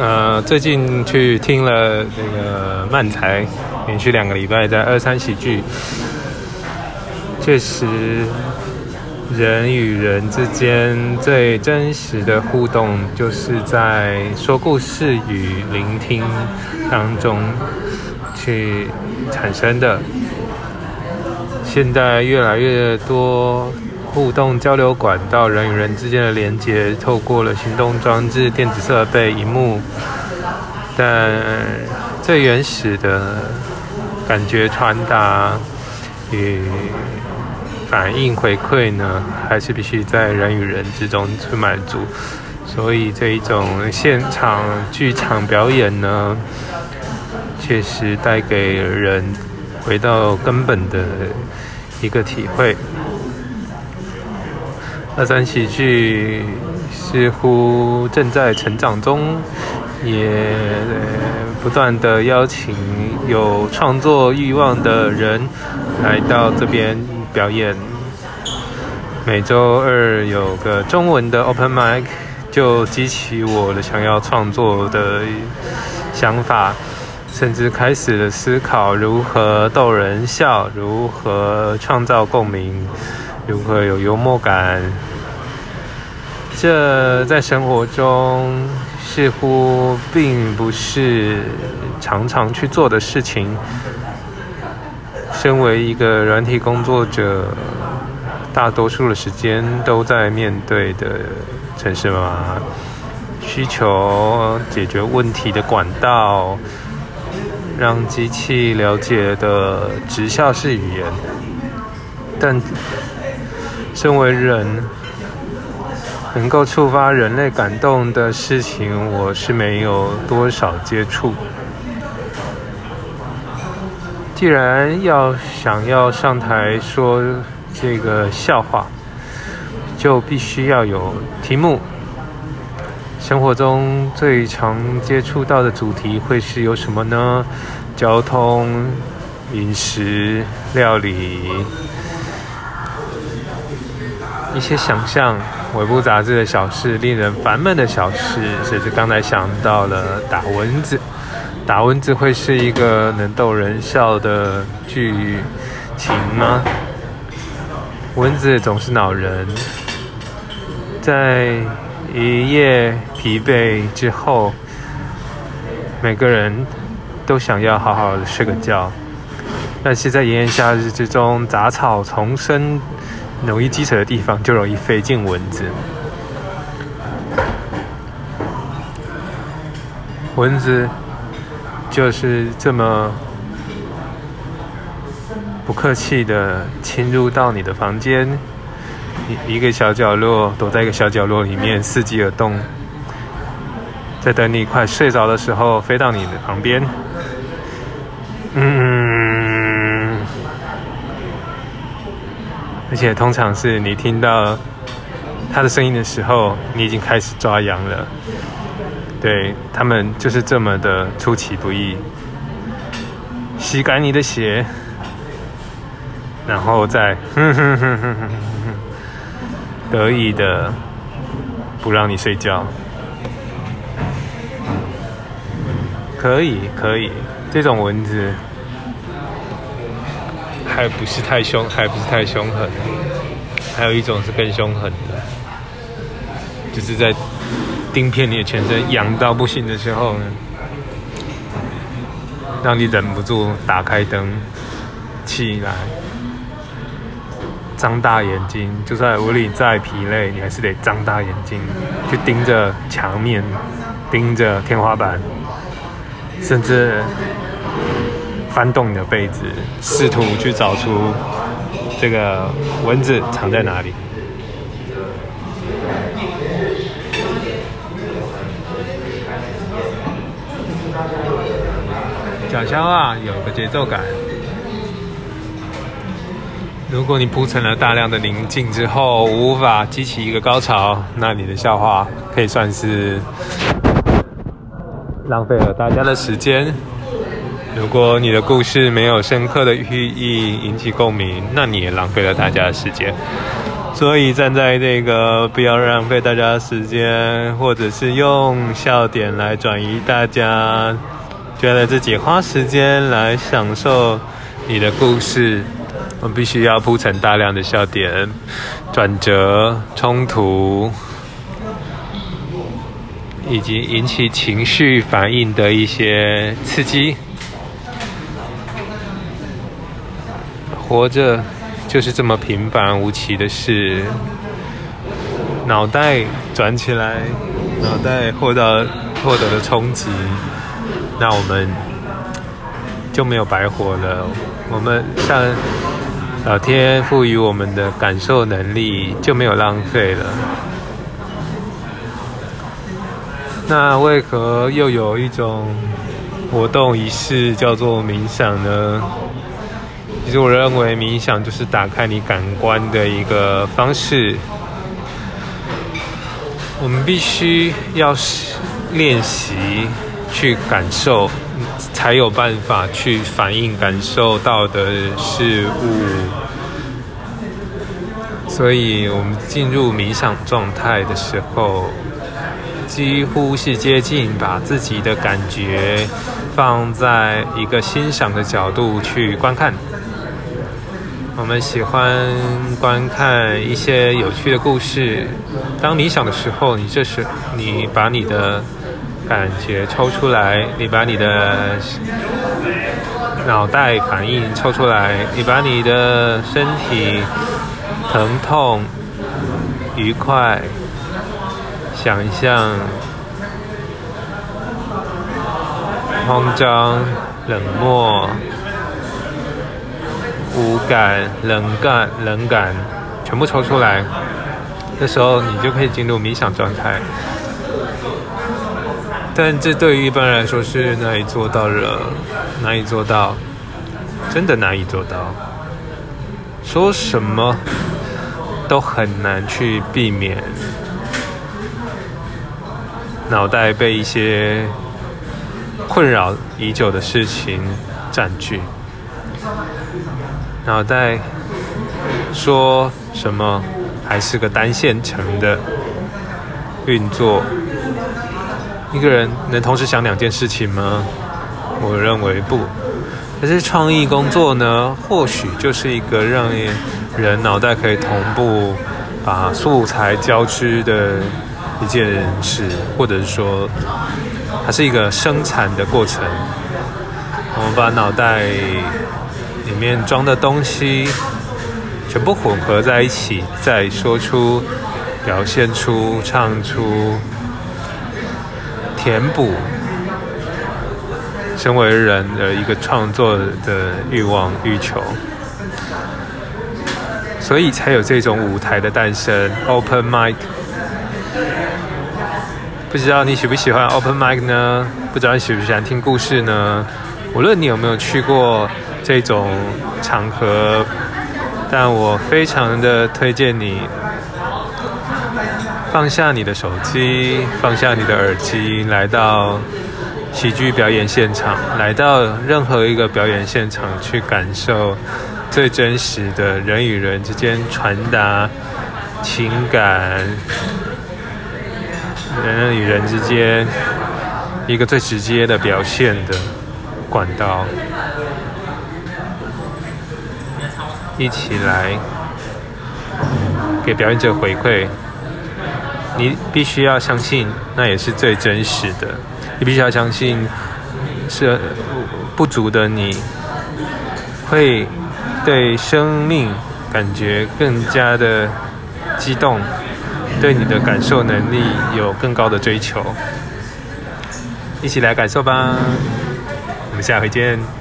呃，最近去听了那个漫才，连续两个礼拜在二三喜剧，确实人与人之间最真实的互动，就是在说故事与聆听当中去产生的。现在越来越多互动交流管道，人与人之间的连接，透过了行动装置、电子设备、荧幕，但最原始的感觉传达与反应回馈呢，还是必须在人与人之中去满足。所以这一种现场剧场表演呢，确实带给人回到根本的。一个体会，二三喜剧似乎正在成长中，也不断的邀请有创作欲望的人来到这边表演。每周二有个中文的 open mic，就激起我的想要创作的想法。甚至开始了思考如何逗人笑，如何创造共鸣，如何有幽默感。这在生活中似乎并不是常常去做的事情。身为一个软体工作者，大多数的时间都在面对的城市嘛需求解决问题的管道。让机器了解的直效式语言，但身为人，能够触发人类感动的事情，我是没有多少接触。既然要想要上台说这个笑话，就必须要有题目。生活中最常接触到的主题会是有什么呢？交通、饮食、料理，一些想象、尾部杂志的小事、令人烦闷的小事，甚至刚才想到了打蚊子。打蚊子会是一个能逗人笑的剧情吗？蚊子总是恼人，在。一夜疲惫之后，每个人都想要好好的睡个觉，但是在炎炎夏日之中，杂草丛生、容易积水的地方，就容易飞进蚊子。蚊子就是这么不客气的侵入到你的房间。一一个小角落，躲在一个小角落里面，伺机而动，在等你快睡着的时候，飞到你的旁边。嗯，且通常是你听到它的声音的时候，你已经开始抓痒了。对他们就是这么的出其不意，吸干你的血，然后再哼哼哼哼哼哼。得意的不让你睡觉，可以可以，这种蚊子还不是太凶，还不是太凶狠。还有一种是更凶狠的，就是在钉片你的全身痒到不行的时候呢，让你忍不住打开灯起来。张大眼睛，就算无力再疲累，你还是得张大眼睛去盯着墙面，盯着天花板，甚至翻动你的被子，试图去找出这个蚊子藏在哪里。讲笑话有个节奏感。如果你铺成了大量的宁静之后无法激起一个高潮，那你的笑话可以算是浪费了大家的时间。如果你的故事没有深刻的寓意引起共鸣，那你也浪费了大家的时间。所以站在这个不要浪费大家的时间，或者是用笑点来转移大家觉得自己花时间来享受你的故事，我必须要铺成大量的笑点、转折、冲突，以及引起情绪反应的一些刺激。活着。就是这么平凡无奇的事，脑袋转起来，脑袋获得获得了冲击，那我们就没有白活了。我们像老天赋予我们的感受能力就没有浪费了。那为何又有一种活动仪式叫做冥想呢？其实我认为冥想就是打开你感官的一个方式。我们必须要练习去感受，才有办法去反映感受到的事物。所以我们进入冥想状态的时候，几乎是接近把自己的感觉放在一个欣赏的角度去观看。我们喜欢观看一些有趣的故事。当冥想的时候，你这时你把你的感觉抽出来，你把你的脑袋反应抽出来，你把你的身体疼痛、愉快、想象、慌张、冷漠。无感、冷感、冷感，全部抽出来，这时候你就可以进入冥想状态。但这对于一般人来说是难以做到的，难以做到，真的难以做到。说什么都很难去避免脑袋被一些困扰已久的事情占据。脑袋说什么还是个单线程的运作？一个人能同时想两件事情吗？我认为不。可是创意工作呢，或许就是一个让人脑袋可以同步把素材交织的一件事，或者是说，它是一个生产的过程。我们把脑袋。里面装的东西全部混合在一起，再说出、表现出、唱出、填补，身为人的一个创作的欲望、欲求，所以才有这种舞台的诞生。Open mic，不知道你喜不喜欢 Open mic 呢？不知道你喜不喜欢听故事呢？无论你有没有去过。这种场合，但我非常的推荐你放下你的手机，放下你的耳机，来到喜剧表演现场，来到任何一个表演现场，去感受最真实的人与人之间传达情感，人与人之间一个最直接的表现的管道。一起来给表演者回馈，你必须要相信，那也是最真实的。你必须要相信，是不足的你会对生命感觉更加的激动，对你的感受能力有更高的追求。一起来感受吧，我们下回见。